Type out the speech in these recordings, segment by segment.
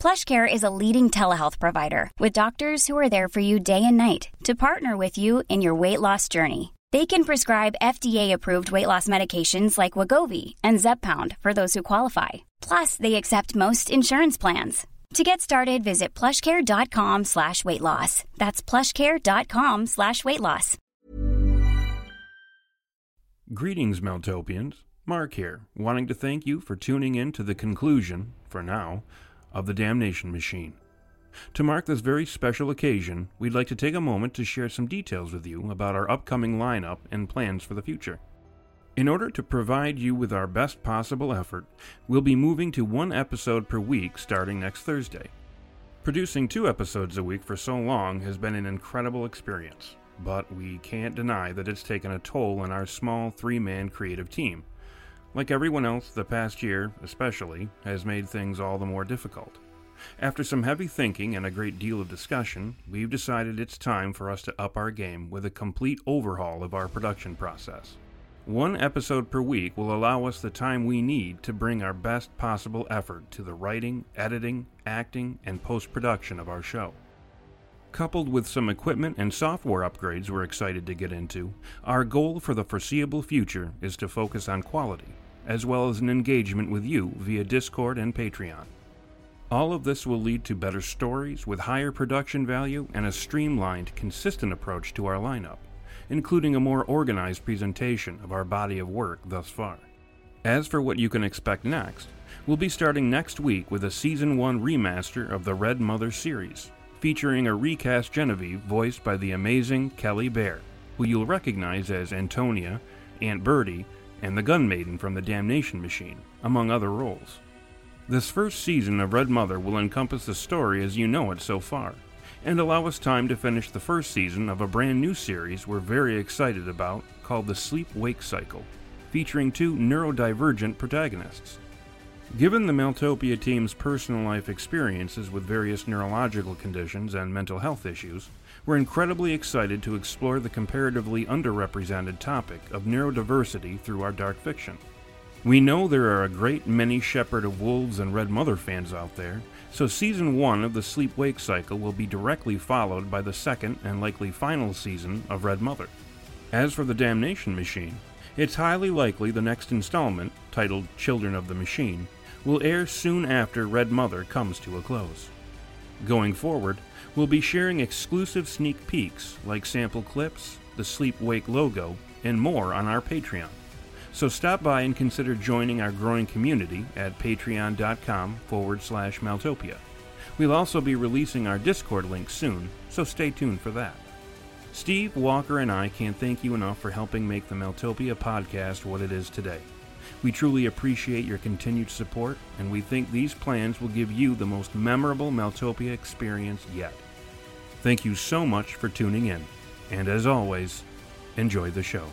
PlushCare is a leading telehealth provider with doctors who are there for you day and night to partner with you in your weight loss journey. They can prescribe FDA-approved weight loss medications like Wegovy and Zepbound for those who qualify. Plus, they accept most insurance plans. To get started, visit plushcare.com slash weight loss. That's plushcare.com slash weight loss. Greetings, Meltopians. Mark here, wanting to thank you for tuning in to the conclusion, for now, of the Damnation Machine. To mark this very special occasion, we'd like to take a moment to share some details with you about our upcoming lineup and plans for the future. In order to provide you with our best possible effort, we'll be moving to one episode per week starting next Thursday. Producing two episodes a week for so long has been an incredible experience, but we can't deny that it's taken a toll on our small three man creative team. Like everyone else, the past year, especially, has made things all the more difficult. After some heavy thinking and a great deal of discussion, we've decided it's time for us to up our game with a complete overhaul of our production process. One episode per week will allow us the time we need to bring our best possible effort to the writing, editing, acting, and post production of our show. Coupled with some equipment and software upgrades we're excited to get into, our goal for the foreseeable future is to focus on quality, as well as an engagement with you via Discord and Patreon. All of this will lead to better stories with higher production value and a streamlined, consistent approach to our lineup, including a more organized presentation of our body of work thus far. As for what you can expect next, we'll be starting next week with a Season 1 remaster of the Red Mother series, featuring a recast Genevieve voiced by the amazing Kelly Bear, who you'll recognize as Antonia, Aunt Birdie, and the Gun Maiden from the Damnation Machine, among other roles. This first season of Red Mother will encompass the story as you know it so far, and allow us time to finish the first season of a brand new series we're very excited about called the Sleep Wake Cycle, featuring two neurodivergent protagonists. Given the Maeltopia team's personal life experiences with various neurological conditions and mental health issues, we're incredibly excited to explore the comparatively underrepresented topic of neurodiversity through our dark fiction. We know there are a great many Shepherd of Wolves and Red Mother fans out there, so season 1 of the Sleep Wake cycle will be directly followed by the second and likely final season of Red Mother. As for the Damnation Machine, it's highly likely the next installment, titled Children of the Machine, will air soon after Red Mother comes to a close. Going forward, we'll be sharing exclusive sneak peeks like sample clips, the Sleep Wake logo, and more on our Patreon. So stop by and consider joining our growing community at patreon.com forward slash Maltopia. We'll also be releasing our Discord link soon, so stay tuned for that. Steve, Walker, and I can't thank you enough for helping make the Maeltopia podcast what it is today. We truly appreciate your continued support, and we think these plans will give you the most memorable Maltopia experience yet. Thank you so much for tuning in, and as always, enjoy the show.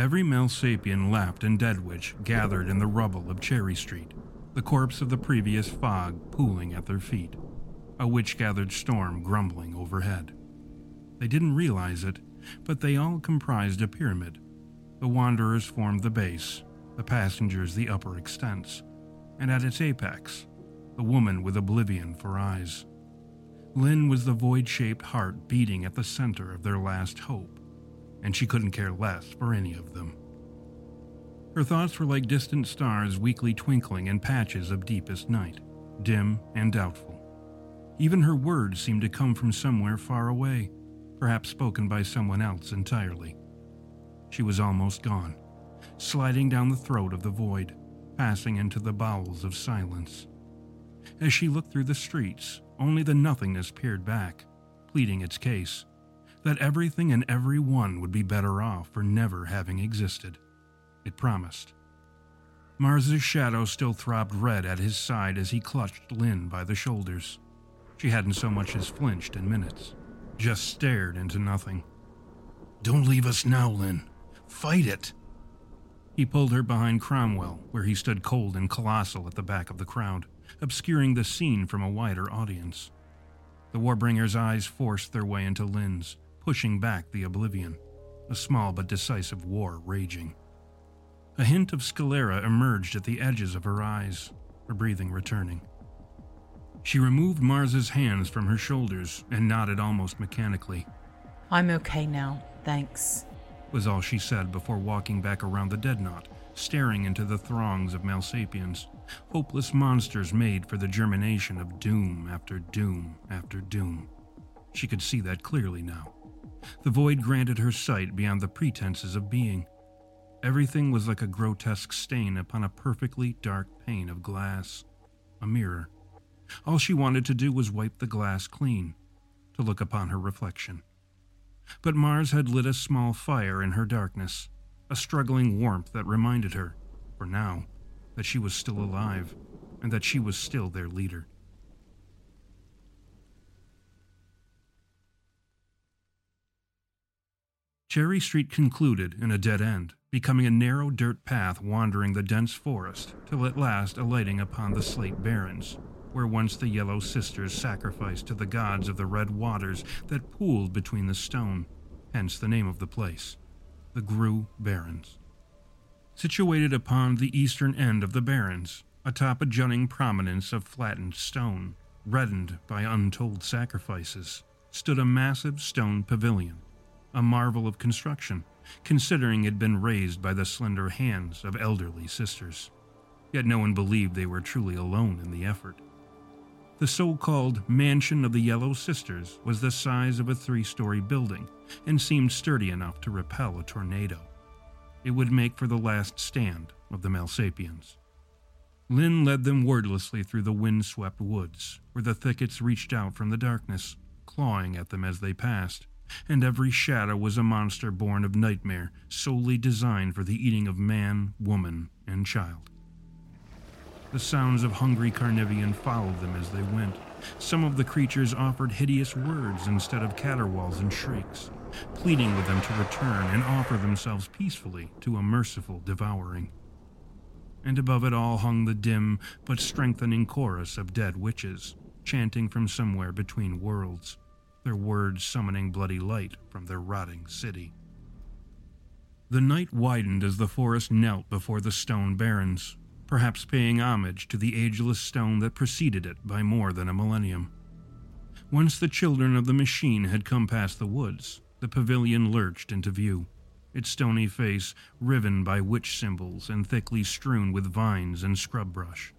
Every Malsapien left in Deadwitch gathered in the rubble of Cherry Street, the corpse of the previous fog pooling at their feet, a witch gathered storm grumbling overhead. They didn't realize it, but they all comprised a pyramid. The wanderers formed the base, the passengers the upper extents, and at its apex, the woman with oblivion for eyes. Lynn was the void shaped heart beating at the center of their last hope and she couldn't care less for any of them. Her thoughts were like distant stars weakly twinkling in patches of deepest night, dim and doubtful. Even her words seemed to come from somewhere far away, perhaps spoken by someone else entirely. She was almost gone, sliding down the throat of the void, passing into the bowels of silence. As she looked through the streets, only the nothingness peered back, pleading its case that everything and everyone would be better off for never having existed. It promised. Mars's shadow still throbbed red at his side as he clutched Lynn by the shoulders. She hadn't so much as flinched in minutes, just stared into nothing. Don't leave us now, Lynn. Fight it. He pulled her behind Cromwell, where he stood cold and colossal at the back of the crowd, obscuring the scene from a wider audience. The Warbringer's eyes forced their way into Lynn's, pushing back the oblivion, a small but decisive war raging. A hint of sclera emerged at the edges of her eyes, her breathing returning. She removed Mars's hands from her shoulders and nodded almost mechanically. I'm okay now, thanks, was all she said before walking back around the Deadnought, staring into the throngs of Malsapiens, hopeless monsters made for the germination of doom after doom after doom. She could see that clearly now. The void granted her sight beyond the pretenses of being. Everything was like a grotesque stain upon a perfectly dark pane of glass, a mirror. All she wanted to do was wipe the glass clean, to look upon her reflection. But Mars had lit a small fire in her darkness, a struggling warmth that reminded her, for now, that she was still alive and that she was still their leader. Cherry Street concluded in a dead end, becoming a narrow dirt path wandering the dense forest, till at last alighting upon the Slate Barrens, where once the Yellow Sisters sacrificed to the gods of the red waters that pooled between the stone, hence the name of the place, the Grue Barrens. Situated upon the eastern end of the barrens, atop a jutting prominence of flattened stone, reddened by untold sacrifices, stood a massive stone pavilion, a marvel of construction, considering it had been raised by the slender hands of elderly sisters. Yet no one believed they were truly alone in the effort. The so called Mansion of the Yellow Sisters was the size of a three story building and seemed sturdy enough to repel a tornado. It would make for the last stand of the Malsapiens. Lynn led them wordlessly through the wind-swept woods, where the thickets reached out from the darkness, clawing at them as they passed, and every shadow was a monster born of nightmare, solely designed for the eating of man, woman, and child. The sounds of hungry carnivian followed them as they went. Some of the creatures offered hideous words instead of caterwauls and shrieks, pleading with them to return and offer themselves peacefully to a merciful devouring and above it all hung the dim but strengthening chorus of dead witches, chanting from somewhere between worlds, their words summoning bloody light from their rotting city. The night widened as the forest knelt before the stone barrens, perhaps paying homage to the ageless stone that preceded it by more than a millennium. Once the children of the machine had come past the woods, the pavilion lurched into view its stony face riven by witch symbols and thickly strewn with vines and scrub brush.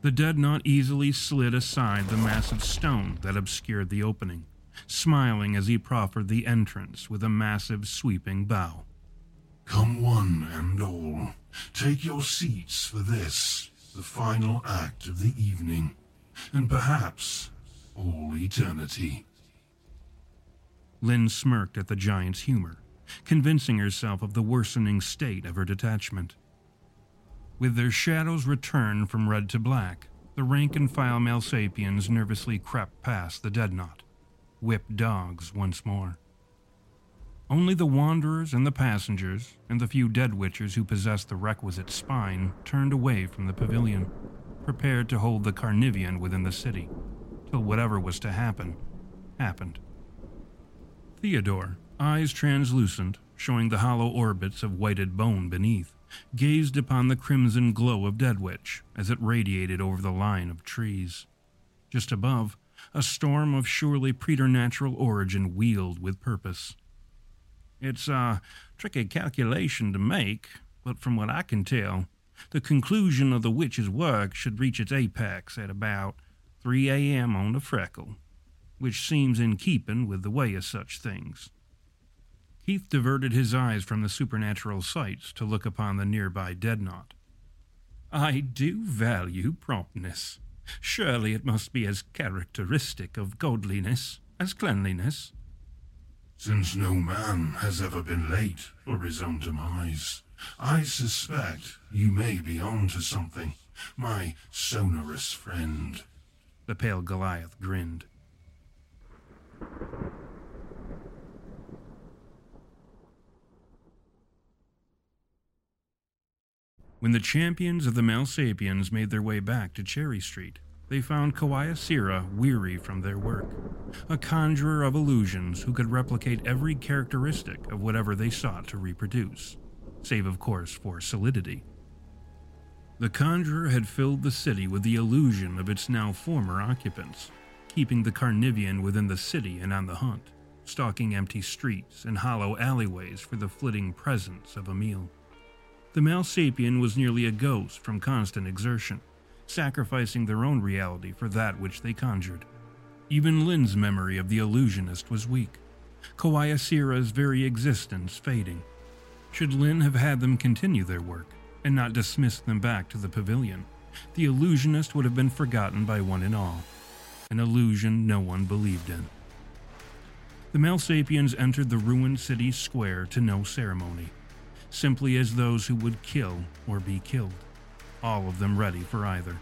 The Deadnought easily slid aside the massive stone that obscured the opening, smiling as he proffered the entrance with a massive sweeping bow. Come one and all, take your seats for this, the final act of the evening, and perhaps all eternity. Lynn smirked at the giant's humor convincing herself of the worsening state of her detachment. With their shadows returned from red to black, the rank and file Malsapiens nervously crept past the Deadnought, whipped dogs once more. Only the wanderers and the passengers, and the few dead witchers who possessed the requisite spine, turned away from the pavilion, prepared to hold the Carnivian within the city, till whatever was to happen, happened. Theodore, eyes translucent, showing the hollow orbits of whited bone beneath, gazed upon the crimson glow of Deadwitch as it radiated over the line of trees. Just above, a storm of surely preternatural origin wheeled with purpose. It's a tricky calculation to make, but from what I can tell, the conclusion of the witch's work should reach its apex at about 3 a.m. on the freckle, which seems in keeping with the way of such things. Keith diverted his eyes from the supernatural sights to look upon the nearby Deadnought. I do value promptness. Surely it must be as characteristic of godliness as cleanliness. Since no man has ever been late for his own demise, I suspect you may be on to something, my sonorous friend. The pale Goliath grinned. When the champions of the Malsapians made their way back to Cherry Street, they found Kawaya Sira weary from their work, a conjurer of illusions who could replicate every characteristic of whatever they sought to reproduce, save, of course, for solidity. The conjurer had filled the city with the illusion of its now former occupants, keeping the Carnivian within the city and on the hunt, stalking empty streets and hollow alleyways for the flitting presence of a meal. The Malsapien was nearly a ghost from constant exertion, sacrificing their own reality for that which they conjured. Even Lynn's memory of the illusionist was weak, Kawayasira's very existence fading. Should Lynn have had them continue their work and not dismissed them back to the pavilion, the illusionist would have been forgotten by one and all, an illusion no one believed in. The Malsapiens entered the ruined city square to no ceremony simply as those who would kill or be killed, all of them ready for either.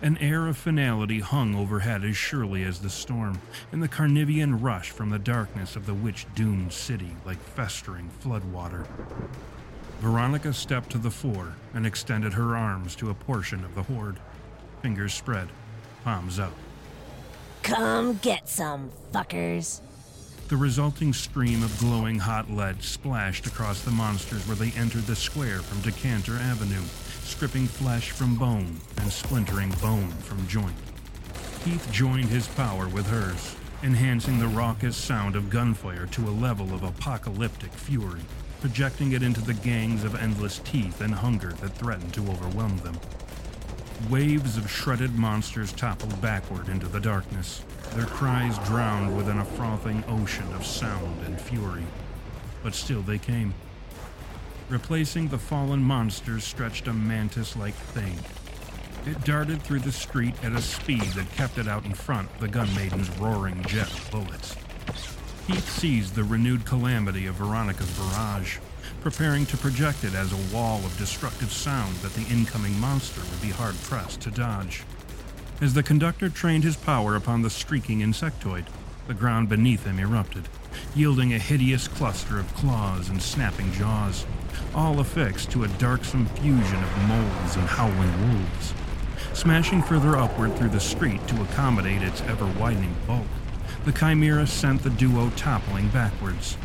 An air of finality hung overhead as surely as the storm, and the Carnivian rush from the darkness of the witch doomed city like festering floodwater. Veronica stepped to the fore and extended her arms to a portion of the horde. Fingers spread, palms up. Come get some, fuckers. The resulting stream of glowing hot lead splashed across the monsters where they entered the square from Decanter Avenue, stripping flesh from bone and splintering bone from joint. Keith joined his power with hers, enhancing the raucous sound of gunfire to a level of apocalyptic fury, projecting it into the gangs of endless teeth and hunger that threatened to overwhelm them. Waves of shredded monsters toppled backward into the darkness, their cries drowned within a frothing ocean of sound and fury. But still they came. Replacing the fallen monsters stretched a mantis like thing. It darted through the street at a speed that kept it out in front of the gun maiden's roaring jet of bullets. Heath seized the renewed calamity of Veronica's barrage, preparing to project it as a wall of destructive sound that the incoming monster would be hard pressed to dodge. As the conductor trained his power upon the streaking insectoid, the ground beneath him erupted, yielding a hideous cluster of claws and snapping jaws, all affixed to a darksome fusion of moles and howling wolves. Smashing further upward through the street to accommodate its ever widening bulk, the chimera sent the duo toppling backwards.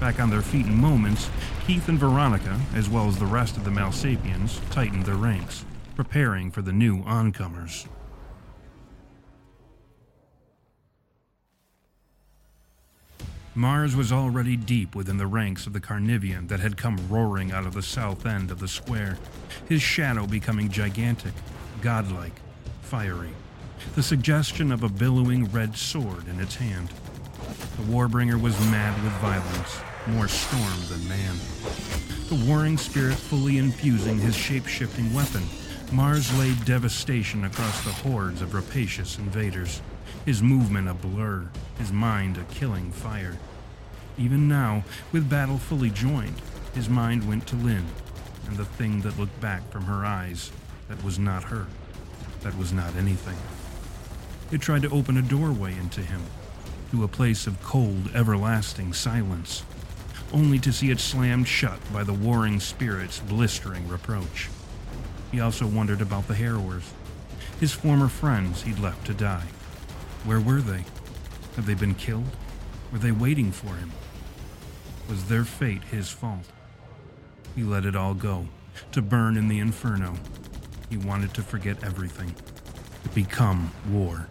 Back on their feet in moments, Keith and Veronica, as well as the rest of the Malsapiens, tightened their ranks, preparing for the new oncomers. Mars was already deep within the ranks of the Carnivian that had come roaring out of the south end of the square, his shadow becoming gigantic, godlike, fiery, the suggestion of a billowing red sword in its hand. The Warbringer was mad with violence, more storm than man. The warring spirit fully infusing his shape-shifting weapon, Mars laid devastation across the hordes of rapacious invaders, his movement a blur, his mind a killing fire. Even now, with battle fully joined, his mind went to Lynn, and the thing that looked back from her eyes that was not her, that was not anything. It tried to open a doorway into him, to a place of cold, everlasting silence, only to see it slammed shut by the warring spirit's blistering reproach. He also wondered about the Harrowers, his former friends he'd left to die. Where were they? Had they been killed? Were they waiting for him? Was their fate his fault? He let it all go, to burn in the inferno. He wanted to forget everything, to become war.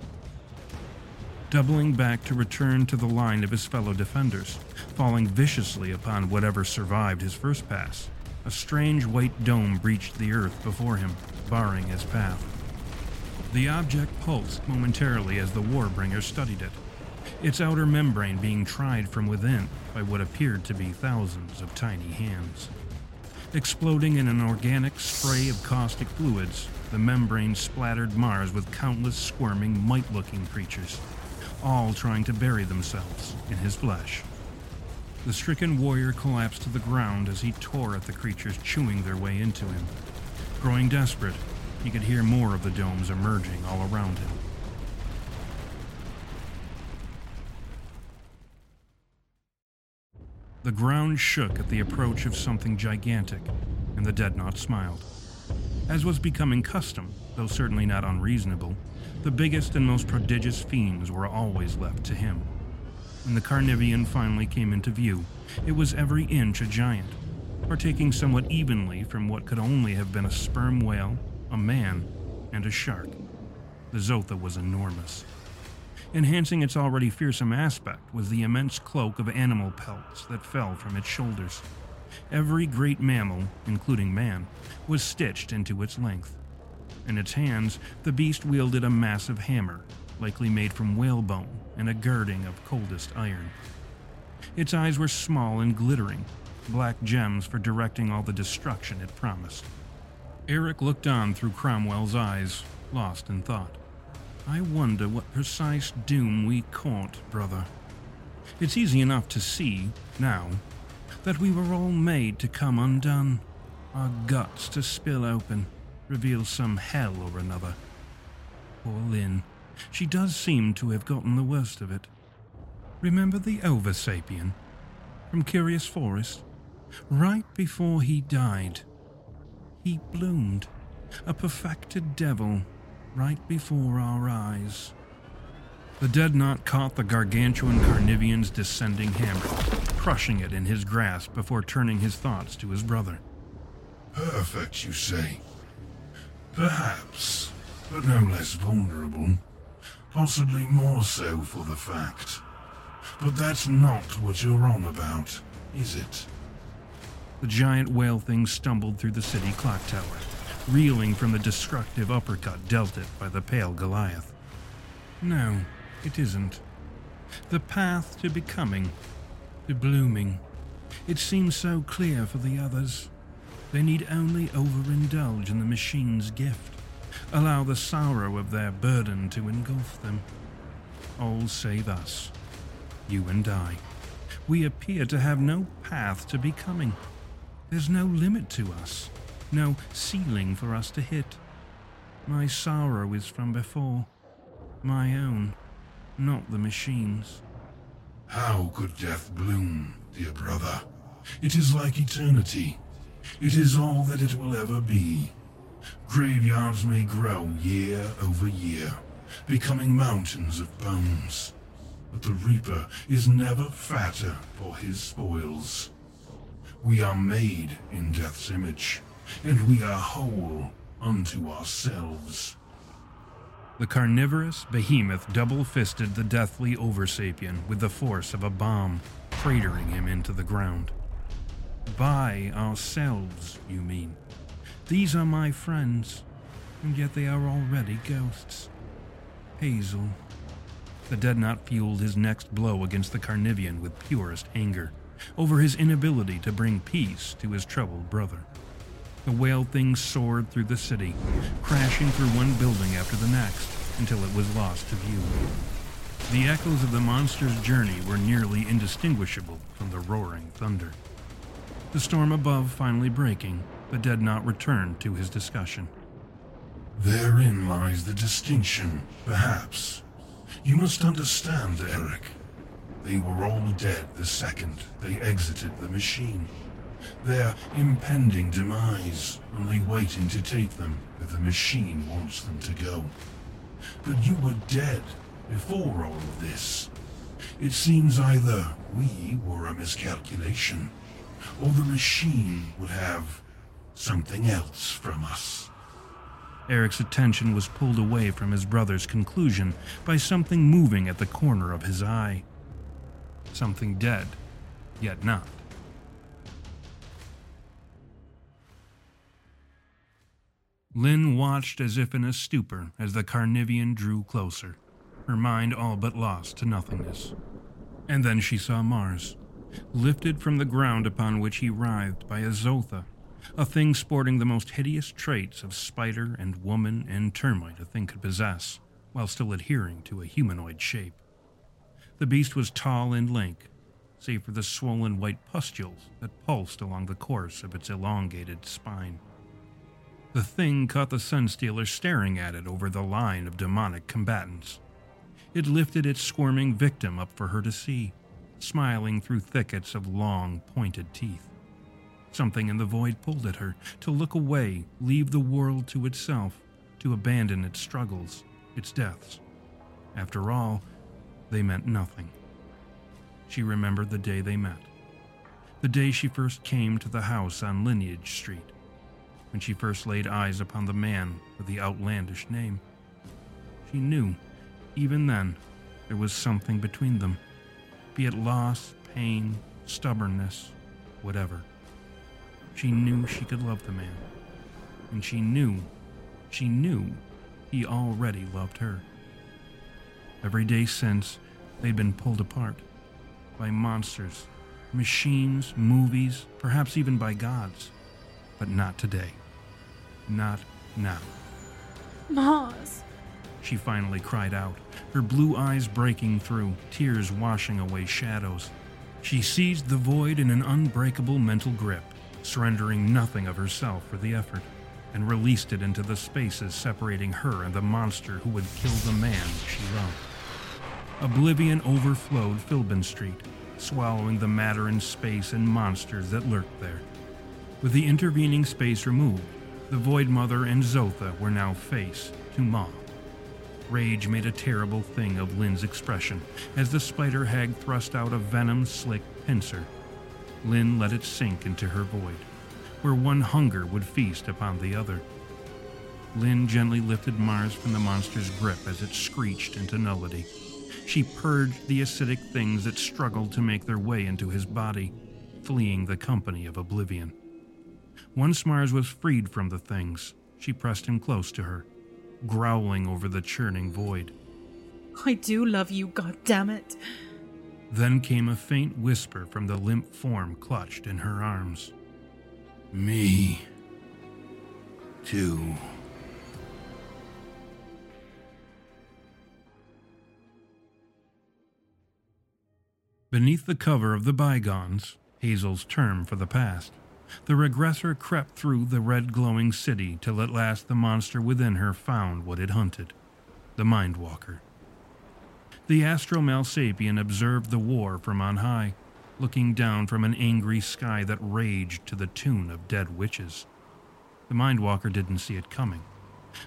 Doubling back to return to the line of his fellow defenders, falling viciously upon whatever survived his first pass, a strange white dome breached the earth before him, barring his path. The object pulsed momentarily as the Warbringer studied it, its outer membrane being tried from within by what appeared to be thousands of tiny hands. Exploding in an organic spray of caustic fluids, the membrane splattered Mars with countless squirming, mite looking creatures, all trying to bury themselves in his flesh. The stricken warrior collapsed to the ground as he tore at the creatures chewing their way into him. Growing desperate, he could hear more of the domes emerging all around him. The ground shook at the approach of something gigantic, and the Deadnought smiled. As was becoming custom, though certainly not unreasonable, the biggest and most prodigious fiends were always left to him. When the Carnivian finally came into view, it was every inch a giant, partaking somewhat evenly from what could only have been a sperm whale, a man, and a shark. The Zotha was enormous. Enhancing its already fearsome aspect was the immense cloak of animal pelts that fell from its shoulders. Every great mammal, including man, was stitched into its length. In its hands, the beast wielded a massive hammer, likely made from whalebone and a girding of coldest iron. Its eyes were small and glittering, black gems for directing all the destruction it promised. Eric looked on through Cromwell's eyes, lost in thought. I wonder what precise doom we caught, brother. It's easy enough to see, now, that we were all made to come undone, our guts to spill open, reveal some hell or another. Poor Lynn. She does seem to have gotten the worst of it. Remember the Oversapien from Curious Forest? Right before he died, he bloomed, a perfected devil, right before our eyes. The Dreadnought caught the gargantuan Carnivian's descending hammer, crushing it in his grasp before turning his thoughts to his brother. Perfect, you say? Perhaps, but no less vulnerable. Possibly more so for the fact. But that's not what you're on about, is it? The giant whale thing stumbled through the city clock tower, reeling from the destructive uppercut dealt it by the pale Goliath. No, it isn't. The path to becoming, to blooming, it seems so clear for the others. They need only overindulge in the machine's gift, allow the sorrow of their burden to engulf them. All save us, you and I. We appear to have no path to becoming. There's no limit to us, no ceiling for us to hit. My sorrow is from before, my own, not the machine's. How could death bloom, dear brother? It is like eternity. It is all that it will ever be. Graveyards may grow year over year, becoming mountains of bones. But the Reaper is never fatter for his spoils. We are made in Death's image, and we are whole unto ourselves. The carnivorous behemoth double fisted the deathly Oversapien with the force of a bomb, cratering him into the ground. By ourselves, you mean? These are my friends, and yet they are already ghosts. Hazel. The Dreadnought fueled his next blow against the Carnivian with purest anger over his inability to bring peace to his troubled brother. The whale thing soared through the city, crashing through one building after the next until it was lost to view. The echoes of the monster's journey were nearly indistinguishable from the roaring thunder. The storm above finally breaking, the not return to his discussion. Therein lies the distinction, perhaps. You must understand, Eric. They were all dead the second they exited the machine. Their impending demise only waiting to take them if the machine wants them to go. But you were dead before all of this. It seems either we were a miscalculation, or the machine would have something else from us. Eric's attention was pulled away from his brother's conclusion by something moving at the corner of his eye. Something dead, yet not. Lynn watched as if in a stupor as the Carnivian drew closer, her mind all but lost to nothingness. And then she saw Mars, lifted from the ground upon which he writhed by a Zotha, a thing sporting the most hideous traits of spider and woman and termite a thing could possess, while still adhering to a humanoid shape. The beast was tall and lank, save for the swollen white pustules that pulsed along the course of its elongated spine. The thing caught the Sunstealer staring at it over the line of demonic combatants. It lifted its squirming victim up for her to see, smiling through thickets of long, pointed teeth. Something in the void pulled at her to look away, leave the world to itself, to abandon its struggles, its deaths. After all, they meant nothing. She remembered the day they met. The day she first came to the house on Lineage Street. When she first laid eyes upon the man with the outlandish name. She knew, even then, there was something between them, be it loss, pain, stubbornness, whatever. She knew she could love the man. And she knew, she knew he already loved her. Every day since, they'd been pulled apart by monsters, machines, movies, perhaps even by gods. But not today. Not now. Mars. She finally cried out, her blue eyes breaking through, tears washing away shadows. She seized the void in an unbreakable mental grip, surrendering nothing of herself for the effort. and released it into the spaces separating her and the monster who would kill the man she loved. Oblivion overflowed Philbin Street, swallowing the matter and space and monsters that lurked there. With the intervening space removed, the Void Mother and Zotha were now face to Maw. Rage made a terrible thing of Lynn's expression as the spider hag thrust out a venom slick pincer. Lynn let it sink into her void, where one hunger would feast upon the other. Lynn gently lifted Mars from the monster's grip as it screeched into nullity. She purged the acidic things that struggled to make their way into his body, fleeing the company of oblivion. Once Mars was freed from the things, she pressed him close to her, growling over the churning void. I do love you, God damn it! Then came a faint whisper from the limp form clutched in her arms. Me. Too. Beneath the cover of the bygones, Hazel's term for the past, the regressor crept through the red glowing city till at last the monster within her found what it hunted the Mindwalker. The astral Malsapien observed the war from on high, looking down from an angry sky that raged to the tune of dead witches. The Mindwalker didn't see it coming.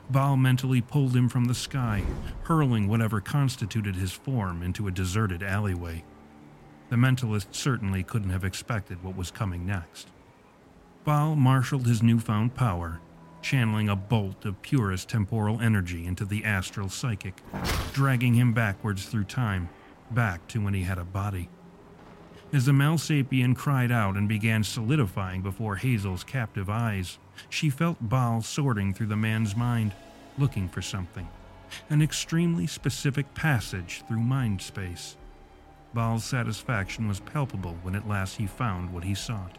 Baal mentally pulled him from the sky, hurling whatever constituted his form into a deserted alleyway. The mentalist certainly couldn't have expected what was coming next. Baal marshaled his newfound power, channeling a bolt of purest temporal energy into the astral psychic, dragging him backwards through time, back to when he had a body. As the Malsapien cried out and began solidifying before Hazel's captive eyes, she felt Baal sorting through the man's mind, looking for something. An extremely specific passage through mind space. Baal's satisfaction was palpable when at last he found what he sought.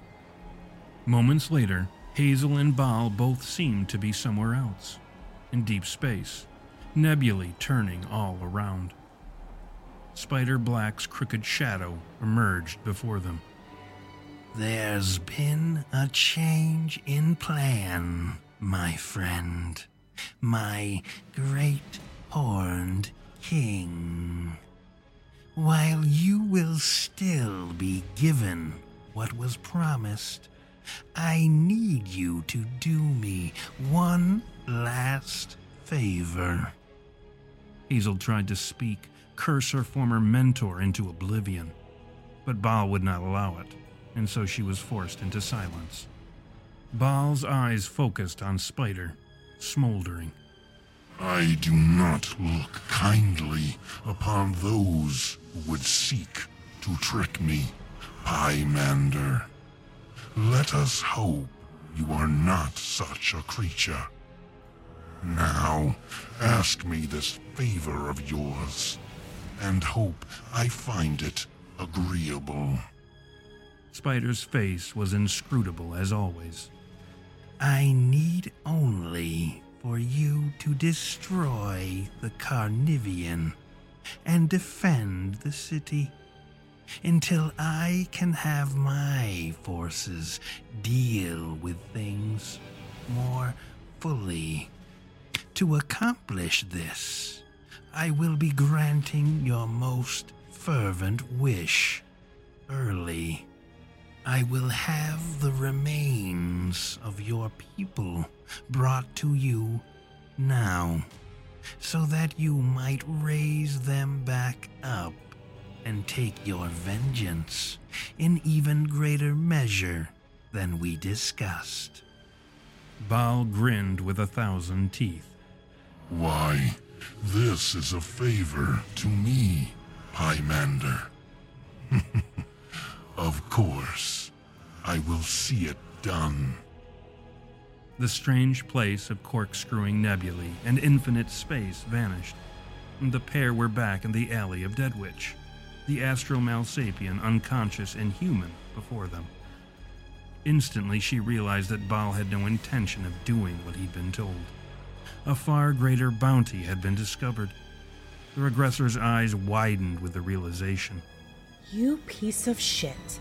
Moments later, Hazel and Baal both seemed to be somewhere else, in deep space, nebulae turning all around. Spider Black's crooked shadow emerged before them. There's been a change in plan, my friend. My great horned king. While you will still be given what was promised, I need you to do me one last favor. Hazel tried to speak, curse her former mentor into oblivion, but Baal would not allow it, and so she was forced into silence. Baal's eyes focused on Spider, smoldering. I do not look kindly upon those who would seek to trick me, Pymander. Let us hope you are not such a creature. Now, ask me this favor of yours, and hope I find it agreeable. Spider's face was inscrutable as always. I need only for you to destroy the Carnivian and defend the city until I can have my forces deal with things more fully. To accomplish this, I will be granting your most fervent wish early. I will have the remains of your people brought to you now, so that you might raise them back up and take your vengeance in even greater measure than we discussed. Baal grinned with a thousand teeth. Why, this is a favor to me, Pymander. of course, I will see it done. The strange place of corkscrewing nebulae and infinite space vanished. And the pair were back in the alley of Deadwitch, the astral Malsapien unconscious and human before them. Instantly, she realized that Baal had no intention of doing what he'd been told. A far greater bounty had been discovered. The regressor's eyes widened with the realization. You piece of shit.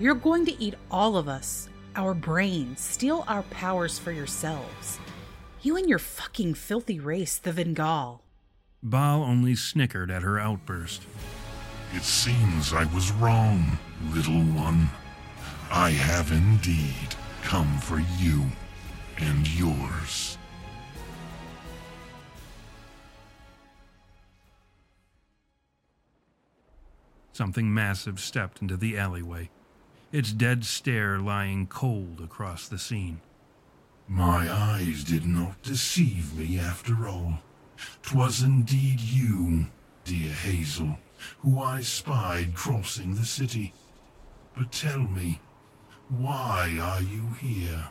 You're going to eat all of us. our brains, steal our powers for yourselves. You and your fucking filthy race, the Vengal. Baal only snickered at her outburst. It seems I was wrong, little one. I have indeed come for you and yours. Something massive stepped into the alleyway, its dead stare lying cold across the scene. My eyes did not deceive me after all. 'Twas indeed you, dear Hazel, who I spied crossing the city. But tell me, why are you here?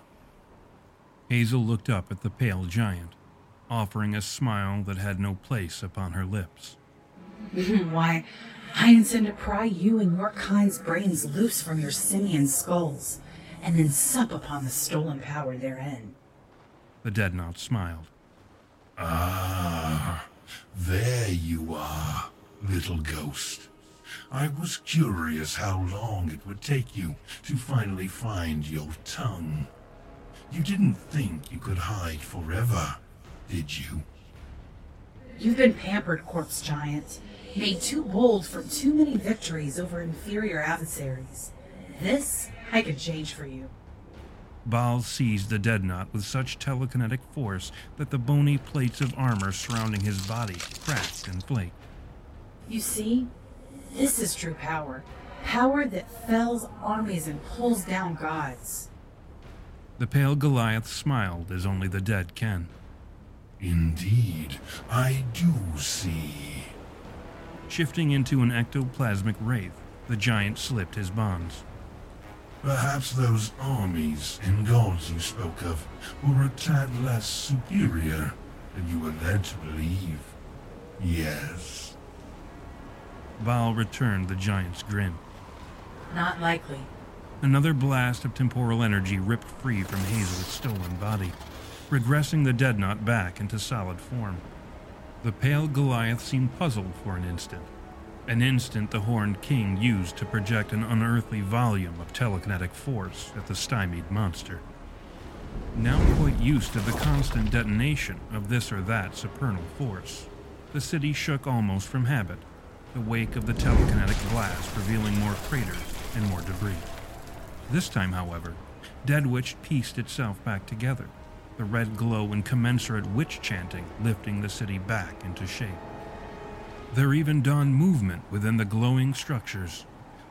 Hazel looked up at the pale giant, offering a smile that had no place upon her lips. Why, I intend to pry you and your kind's brains loose from your simian skulls, and then sup upon the stolen power therein. The Deadnought smiled. Ah, there you are, little ghost. I was curious how long it would take you to finally find your tongue. You didn't think you could hide forever, did you? You've been pampered, corpse giant, made too bold from too many victories over inferior adversaries. This I can change for you. Baal seized the Deadnought with such telekinetic force that the bony plates of armor surrounding his body cracked and flaked. You see, this is true power. Power that fells armies and pulls down gods. The pale Goliath smiled as only the dead can. Indeed, I do see. Shifting into an ectoplasmic wraith, the giant slipped his bonds. Perhaps those armies and gods you spoke of were a tad less superior than you were led to believe. Yes. Baal returned the giant's grin. Not likely. Another blast of temporal energy ripped free from Hazel's stolen body, regressing the Deadnought back into solid form. The pale Goliath seemed puzzled for an instant. An instant the Horned King used to project an unearthly volume of telekinetic force at the stymied monster. Now quite used to the constant detonation of this or that supernal force, the city shook almost from habit, the wake of the telekinetic blast revealing more craters and more debris. This time, however, Deadwitch pieced itself back together, the red glow and commensurate witch chanting lifting the city back into shape. There even dawned movement within the glowing structures,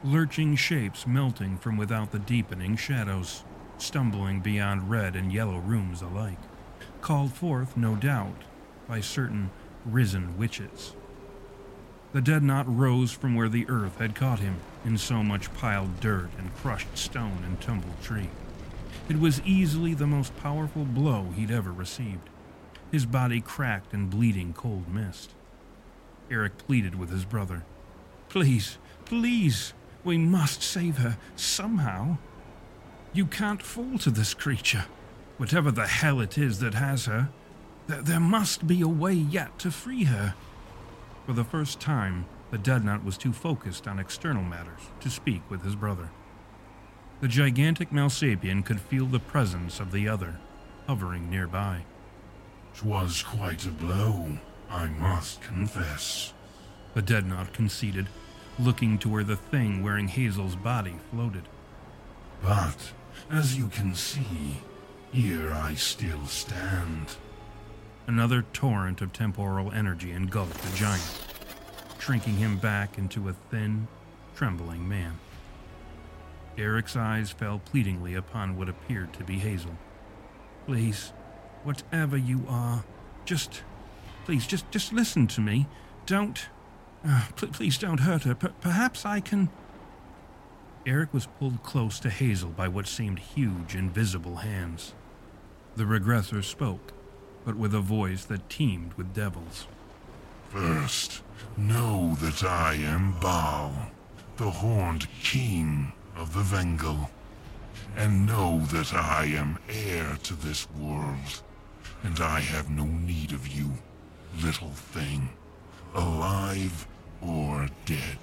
lurching shapes melting from without the deepening shadows, stumbling beyond red and yellow rooms alike, called forth, no doubt, by certain risen witches. The Deadnought rose from where the earth had caught him, in so much piled dirt and crushed stone and tumbled tree. It was easily the most powerful blow he'd ever received. His body cracked and bleeding cold mist. Eric pleaded with his brother. Please, please, we must save her somehow. You can't fall to this creature, whatever the hell it is that has her. There must be a way yet to free her. For the first time, the Deadnought was too focused on external matters to speak with his brother. The gigantic Malsapien could feel the presence of the other, hovering nearby. Twas quite a blow, I must confess. The Deadnought conceded, looking to where the thing wearing Hazel's body floated. But, as you can see, here I still stand. Another torrent of temporal energy engulfed the giant, shrinking him back into a thin, trembling man. Eric's eyes fell pleadingly upon what appeared to be Hazel. Please, whatever you are, just, please, just, just listen to me. Don't, uh, pl- please don't hurt her. P- perhaps I can. Eric was pulled close to Hazel by what seemed huge, invisible hands. The regressor spoke, but with a voice that teemed with devils. First, know that I am Baal, the horned king of the Vengel. And know that I am heir to this world, and I have no need of you, little thing, alive or dead.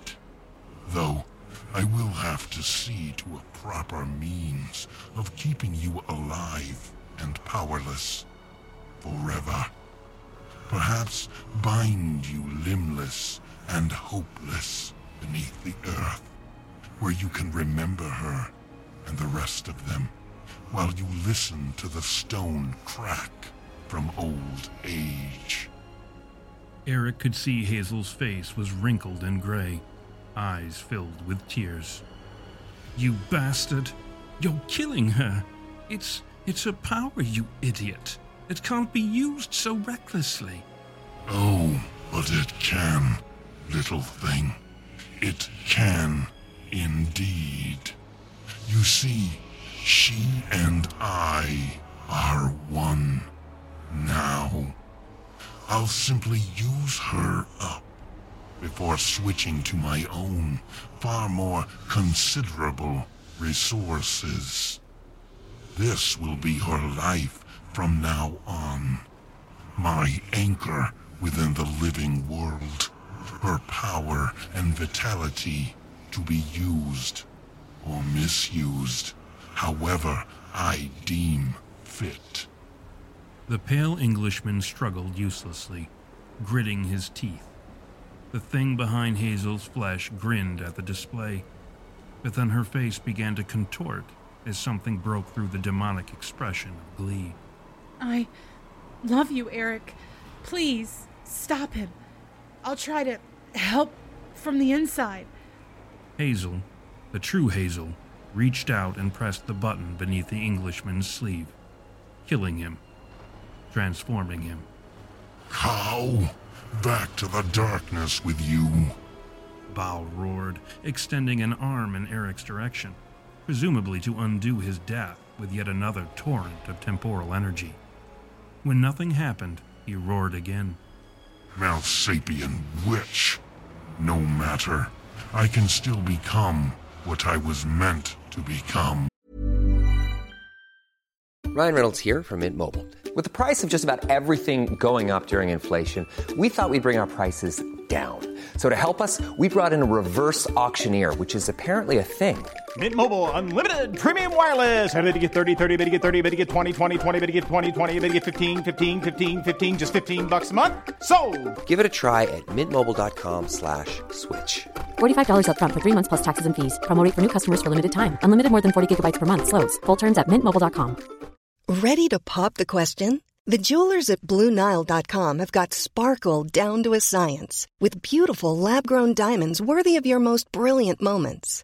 Though I will have to see to a proper means of keeping you alive and powerless forever. Perhaps bind you limbless and hopeless beneath the earth, where you can remember her and the rest of them, while you listen to the stone crack from old age. Eric could see Hazel's face was wrinkled and gray, eyes filled with tears. You bastard! You're killing her! It's it's a power, you idiot! It can't be used so recklessly. Oh, but it can, little thing. It can indeed. You see, she and I are one now. I'll simply use her up before switching to my own, far more considerable resources. This will be her life from now on. My anchor within the living world. Her power and vitality to be used or misused however I deem fit. The pale Englishman struggled uselessly, gritting his teeth. The thing behind Hazel's flesh grinned at the display, but then her face began to contort as something broke through the demonic expression of glee. I love you, Eric. Please stop him. I'll try to help from the inside. Hazel, the true Hazel, reached out and pressed the button beneath the Englishman's sleeve, killing him, transforming him. Cow, back to the darkness with you. Baal roared, extending an arm in Eric's direction, presumably to undo his death with yet another torrent of temporal energy. When nothing happened, he roared again. Malsapien witch. No matter. I can still become what I was meant to become. Ryan Reynolds here from Mint Mobile. With the price of just about everything going up during inflation, we thought we'd bring our prices down. So to help us, we brought in a reverse auctioneer, which is apparently a thing. Mint Mobile unlimited premium wireless. Ready to get 30, 30, bit to get 30, bit to get 20, 20, 20, bit to get 20, 20, bit to get 15, 15, 15, 15 just 15 bucks a month. So, Give it a try at mintmobile.com/slash-switch. slash $45 upfront for 3 months plus taxes and fees. Promo for new customers for limited time. Unlimited more than 40 gigabytes per month slows. Full terms at mintmobile.com. Ready to pop the question? The jewelers at BlueNile.com have got sparkle down to a science with beautiful lab grown diamonds worthy of your most brilliant moments.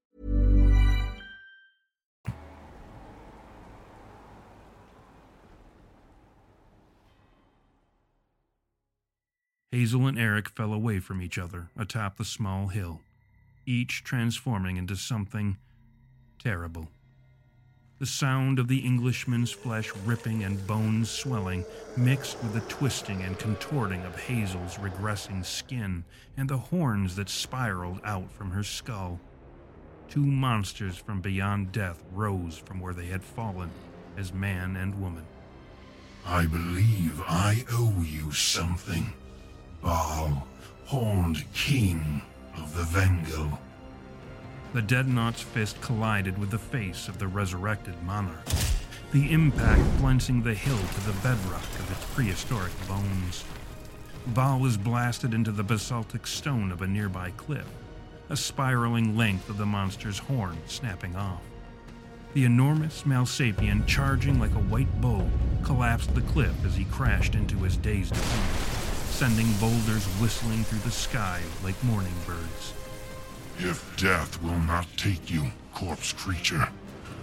Hazel and Eric fell away from each other atop the small hill, each transforming into something terrible. The sound of the Englishman's flesh ripping and bones swelling mixed with the twisting and contorting of Hazel's regressing skin and the horns that spiraled out from her skull. Two monsters from beyond death rose from where they had fallen as man and woman. I believe I owe you something, Baal, horned king of the Vengel. The Deadnought's fist collided with the face of the resurrected monarch, the impact flensing the hill to the bedrock of its prehistoric bones. Baal was blasted into the basaltic stone of a nearby cliff, a spiraling length of the monster's horn snapping off. The enormous Malsapien, charging like a white bull, collapsed the cliff as he crashed into his dazed opponent, sending boulders whistling through the sky like mourning birds. If death will not take you, corpse creature,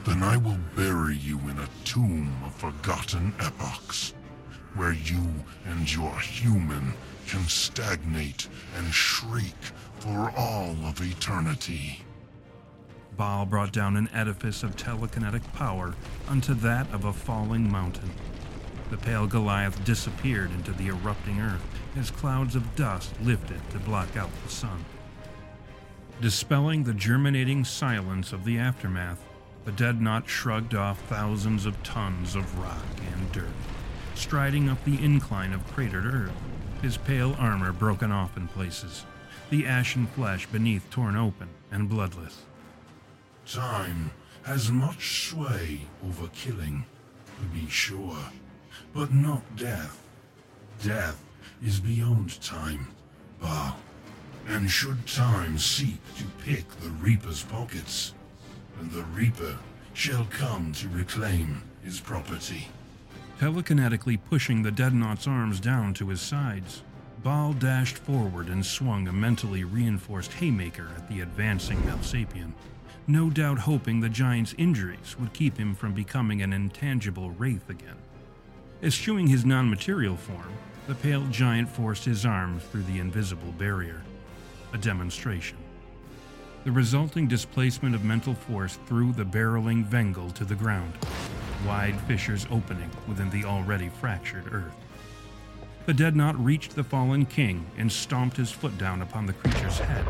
then I will bury you in a tomb of forgotten epochs, where you and your human can stagnate and shriek for all of eternity. Baal brought down an edifice of telekinetic power unto that of a falling mountain. The pale Goliath disappeared into the erupting earth as clouds of dust lifted to block out the sun. Dispelling the germinating silence of the aftermath, the Deadnought shrugged off thousands of tons of rock and dirt, striding up the incline of cratered earth, his pale armor broken off in places, the ashen flesh beneath torn open and bloodless. Time has much sway over killing, to be sure, but not death. Death is beyond time, Baal. And should time seek to pick the Reaper's pockets, then the Reaper shall come to reclaim his property. Telekinetically pushing the Deadnought's arms down to his sides, Baal dashed forward and swung a mentally reinforced haymaker at the advancing Malsapien, no doubt hoping the giant's injuries would keep him from becoming an intangible wraith again. Eschewing his non material form, the pale giant forced his arms through the invisible barrier a demonstration. The resulting displacement of mental force threw the barreling Vengel to the ground, wide fissures opening within the already fractured earth. The Deadnought reached the fallen king and stomped his foot down upon the creature's head,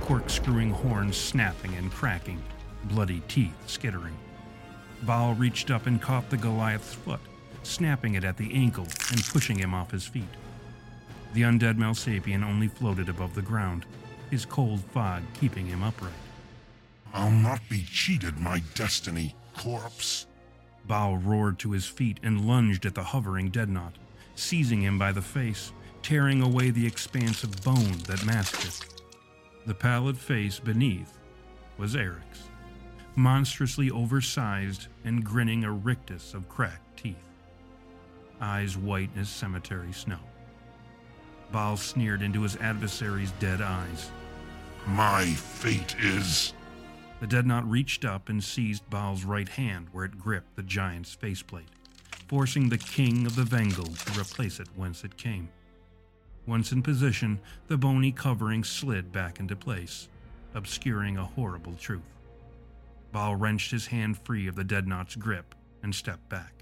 corkscrewing horns snapping and cracking, bloody teeth skittering. Baal reached up and caught the Goliath's foot, snapping it at the ankle and pushing him off his feet. The undead Malsapien only floated above the ground, his cold fog keeping him upright. I'll not be cheated, my destiny, corpse. Baal roared to his feet and lunged at the hovering Deadnought, seizing him by the face, tearing away the expanse of bone that masked it. The pallid face beneath was Eric's, monstrously oversized and grinning a rictus of cracked teeth, eyes white as cemetery snow. Baal sneered into his adversary's dead eyes. My fate is. The Deadnought reached up and seized Baal's right hand where it gripped the giant's faceplate, forcing the king of the Vengel to replace it whence it came. Once in position, the bony covering slid back into place, obscuring a horrible truth. Baal wrenched his hand free of the Deadnought's grip and stepped back.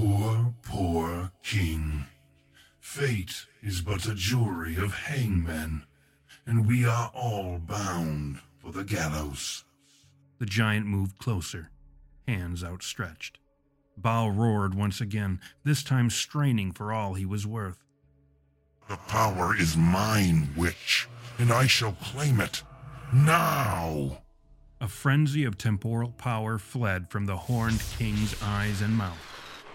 Poor, poor king. Fate is but a jury of hangmen, and we are all bound for the gallows. The giant moved closer, hands outstretched. Baal roared once again, this time straining for all he was worth. The power is mine, witch, and I shall claim it now. A frenzy of temporal power fled from the horned king's eyes and mouth,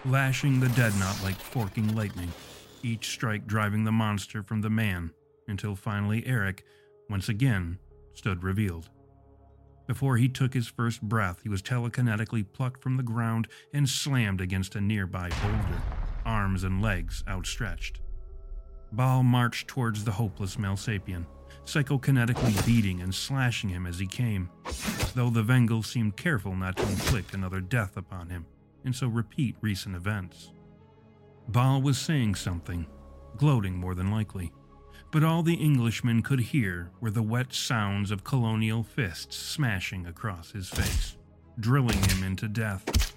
lashing the Deadnought like forking lightning, each strike driving the monster from the man until finally Eric, once again, stood revealed. Before he took his first breath, he was telekinetically plucked from the ground and slammed against a nearby boulder, arms and legs outstretched. Baal marched towards the hopeless Malsapien, psychokinetically beating and slashing him as he came, though the Vengel seemed careful not to inflict another death upon him, and so repeat recent events. Baal was saying something, gloating more than likely, but all the Englishman could hear were the wet sounds of colonial fists smashing across his face, drilling him into death.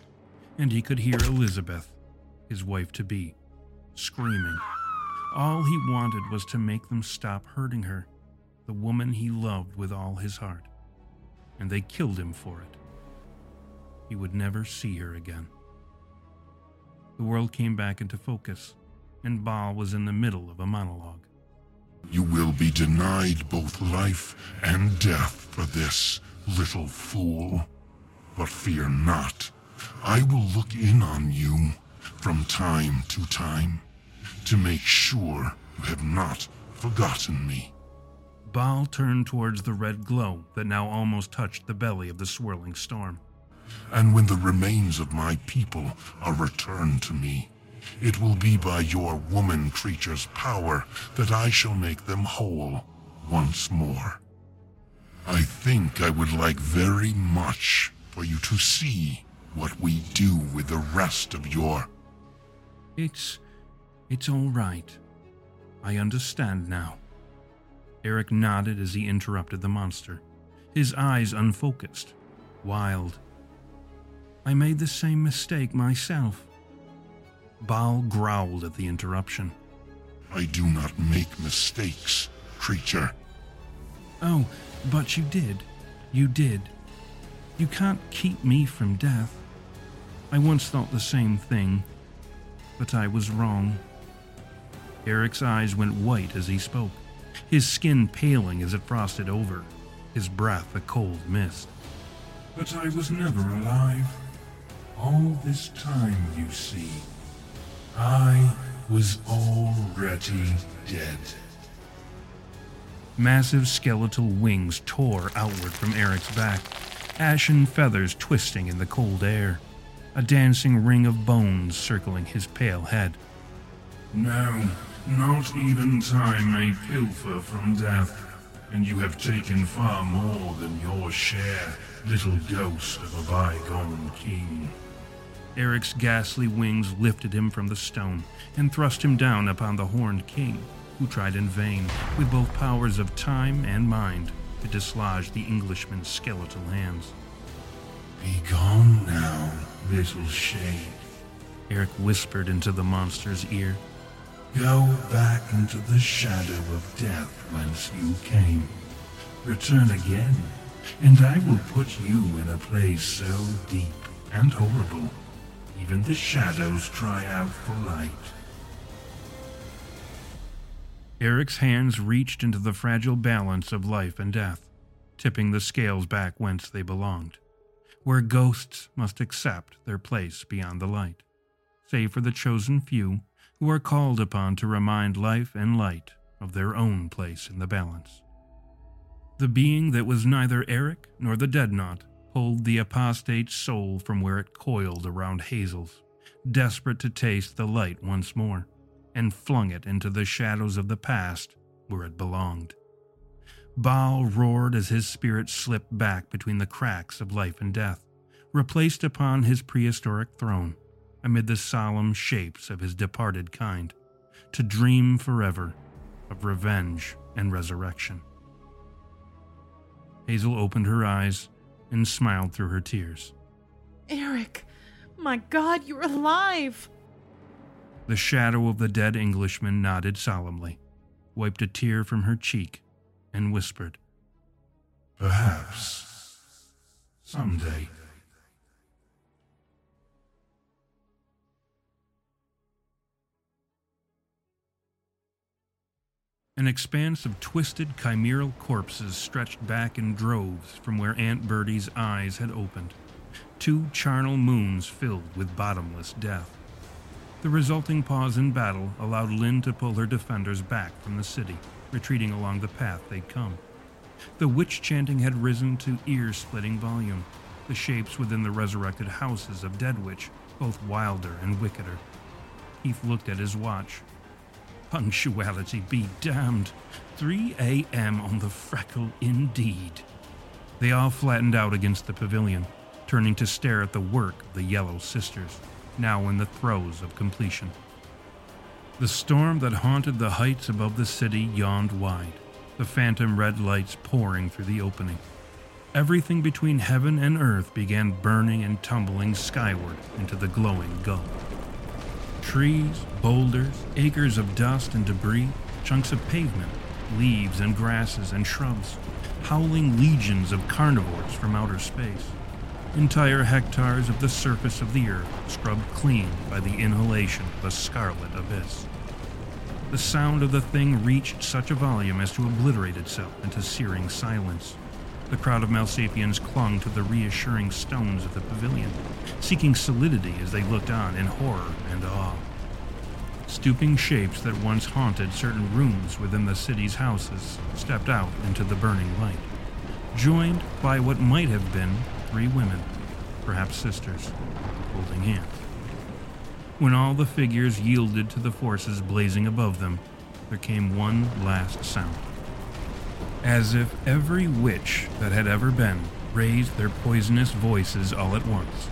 And he could hear Elizabeth, his wife to be, screaming. All he wanted was to make them stop hurting her, the woman he loved with all his heart. And they killed him for it. He would never see her again. The world came back into focus, and Baal was in the middle of a monologue. You will be denied both life and death for this, little fool. But fear not. I will look in on you from time to time to make sure you have not forgotten me. Baal turned towards the red glow that now almost touched the belly of the swirling storm. And when the remains of my people are returned to me, it will be by your woman creature's power that I shall make them whole once more. I think I would like very much for you to see what we do with the rest of your. It's. it's all right. I understand now. Eric nodded as he interrupted the monster, his eyes unfocused, wild. I made the same mistake myself. Baal growled at the interruption. I do not make mistakes, creature. Oh, but you did. You did. You can't keep me from death. I once thought the same thing, but I was wrong. Eric's eyes went white as he spoke, his skin paling as it frosted over, his breath a cold mist. But I was never alive. All this time, you see. I was already dead. Massive skeletal wings tore outward from Eric's back, ashen feathers twisting in the cold air, a dancing ring of bones circling his pale head. No, not even time may pilfer from death, and you have taken far more than your share, little ghost of a bygone king. Eric's ghastly wings lifted him from the stone and thrust him down upon the horned king, who tried in vain, with both powers of time and mind, to dislodge the Englishman's skeletal hands. Be gone now, little shade. Eric whispered into the monster's ear. Go back into the shadow of death whence you came. Return again, and I will put you in a place so deep and horrible even the shadows cry out for light. Eric's hands reached into the fragile balance of life and death, tipping the scales back whence they belonged, where ghosts must accept their place beyond the light, save for the chosen few who are called upon to remind life and light of their own place in the balance. The being that was neither Eric nor the Deadnought pulled the apostate's soul from where it coiled around Hazel's, desperate to taste the light once more, and flung it into the shadows of the past where it belonged. Baal roared as his spirit slipped back between the cracks of life and death, replaced upon his prehistoric throne, amid the solemn shapes of his departed kind, to dream forever of revenge and resurrection. Hazel opened her eyes and smiled through her tears. Eric, my God, you're alive! The shadow of the dead Englishman nodded solemnly, wiped a tear from her cheek, and whispered, Perhaps. Someday. An expanse of twisted chimeral corpses stretched back in droves from where Aunt Bertie's eyes had opened. Two charnel moons filled with bottomless death. The resulting pause in battle allowed Lynn to pull her defenders back from the city, retreating along the path they'd come. The witch chanting had risen to ear splitting volume, the shapes within the resurrected houses of Deadwitch both wilder and wickeder. Heath looked at his watch. Punctuality be damned. 3 a.m. on the freckle indeed. They all flattened out against the pavilion, turning to stare at the work of the Yellow Sisters, now in the throes of completion. The storm that haunted the heights above the city yawned wide, the phantom red lights pouring through the opening. Everything between heaven and earth began burning and tumbling skyward into the glowing gulf. Trees, boulders, acres of dust and debris, chunks of pavement, leaves and grasses and shrubs, howling legions of carnivores from outer space. Entire hectares of the surface of the earth scrubbed clean by the inhalation of a scarlet abyss. The sound of the thing reached such a volume as to obliterate itself into searing silence. The crowd of Malsapiens clung to the reassuring stones of the pavilion, seeking solidity as they looked on in horror and awe. Stooping shapes that once haunted certain rooms within the city's houses stepped out into the burning light, joined by what might have been three women, perhaps sisters, holding hands. When all the figures yielded to the forces blazing above them, there came one last sound as if every witch that had ever been raised their poisonous voices all at once.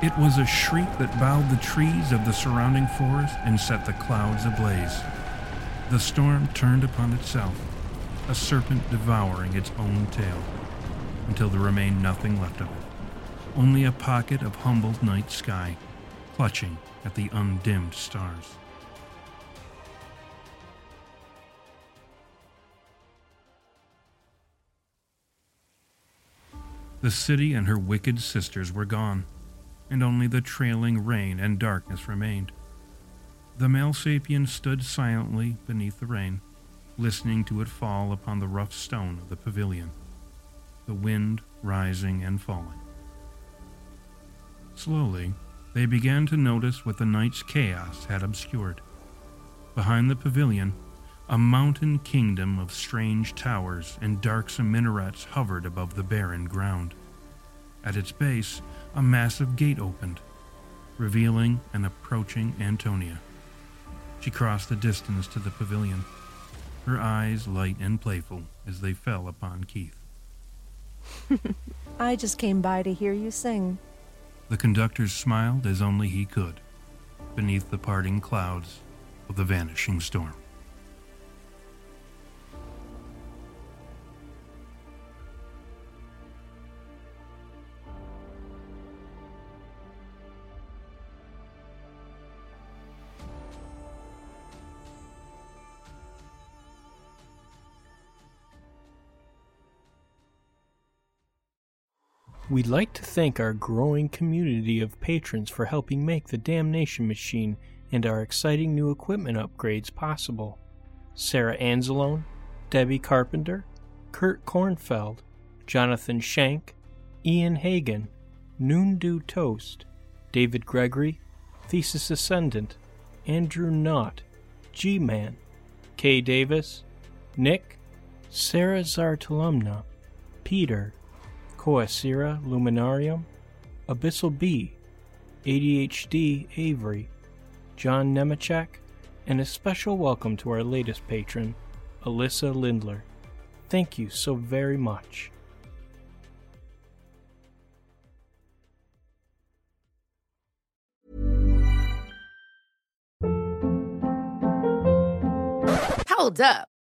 It was a shriek that bowed the trees of the surrounding forest and set the clouds ablaze. The storm turned upon itself, a serpent devouring its own tail, until there remained nothing left of it, only a pocket of humbled night sky, clutching at the undimmed stars. The city and her wicked sisters were gone, and only the trailing rain and darkness remained. The Malsapien stood silently beneath the rain, listening to it fall upon the rough stone of the pavilion, the wind rising and falling. Slowly, they began to notice what the night's chaos had obscured. Behind the pavilion, a mountain kingdom of strange towers and darksome minarets hovered above the barren ground. At its base, a massive gate opened, revealing an approaching Antonia. She crossed the distance to the pavilion, her eyes light and playful as they fell upon Keith. I just came by to hear you sing. The conductor smiled as only he could, beneath the parting clouds of the vanishing storm. We'd like to thank our growing community of patrons for helping make the Damnation Machine and our exciting new equipment upgrades possible. Sarah Anzalone, Debbie Carpenter, Kurt Kornfeld, Jonathan Shank, Ian Hagen, Noondew Toast, David Gregory, Thesis Ascendant, Andrew Knott, G Man, Kay Davis, Nick, Sarah Zartalumna, Peter, Coacira Luminarium, Abyssal B, ADHD Avery, John Nemechek, and a special welcome to our latest patron, Alyssa Lindler. Thank you so very much. Hold up.